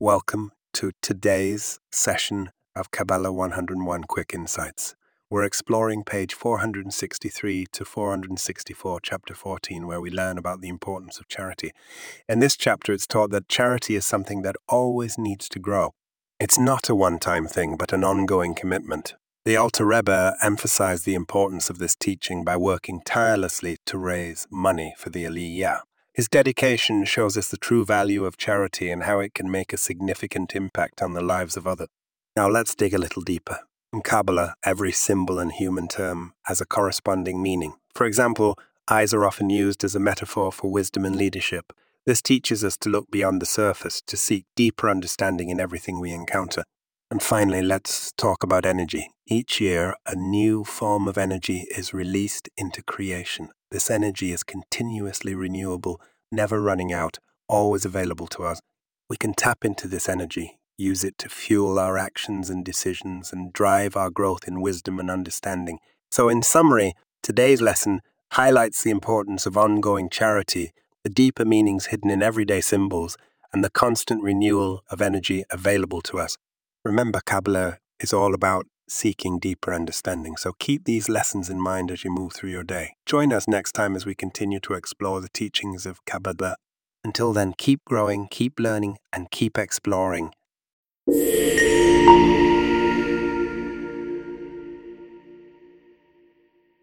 Welcome to today's session of Kabbalah 101 Quick Insights. We're exploring page 463 to 464, chapter 14, where we learn about the importance of charity. In this chapter, it's taught that charity is something that always needs to grow. It's not a one time thing, but an ongoing commitment. The Alter Rebbe emphasized the importance of this teaching by working tirelessly to raise money for the Aliyah. His dedication shows us the true value of charity and how it can make a significant impact on the lives of others. Now let's dig a little deeper. In Kabbalah, every symbol and human term has a corresponding meaning. For example, eyes are often used as a metaphor for wisdom and leadership. This teaches us to look beyond the surface, to seek deeper understanding in everything we encounter. And finally, let's talk about energy. Each year, a new form of energy is released into creation. This energy is continuously renewable, never running out, always available to us. We can tap into this energy, use it to fuel our actions and decisions, and drive our growth in wisdom and understanding. So, in summary, today's lesson highlights the importance of ongoing charity, the deeper meanings hidden in everyday symbols, and the constant renewal of energy available to us. Remember, Kabbalah is all about seeking deeper understanding, so keep these lessons in mind as you move through your day. Join us next time as we continue to explore the teachings of Kabbalah. Until then, keep growing, keep learning, and keep exploring.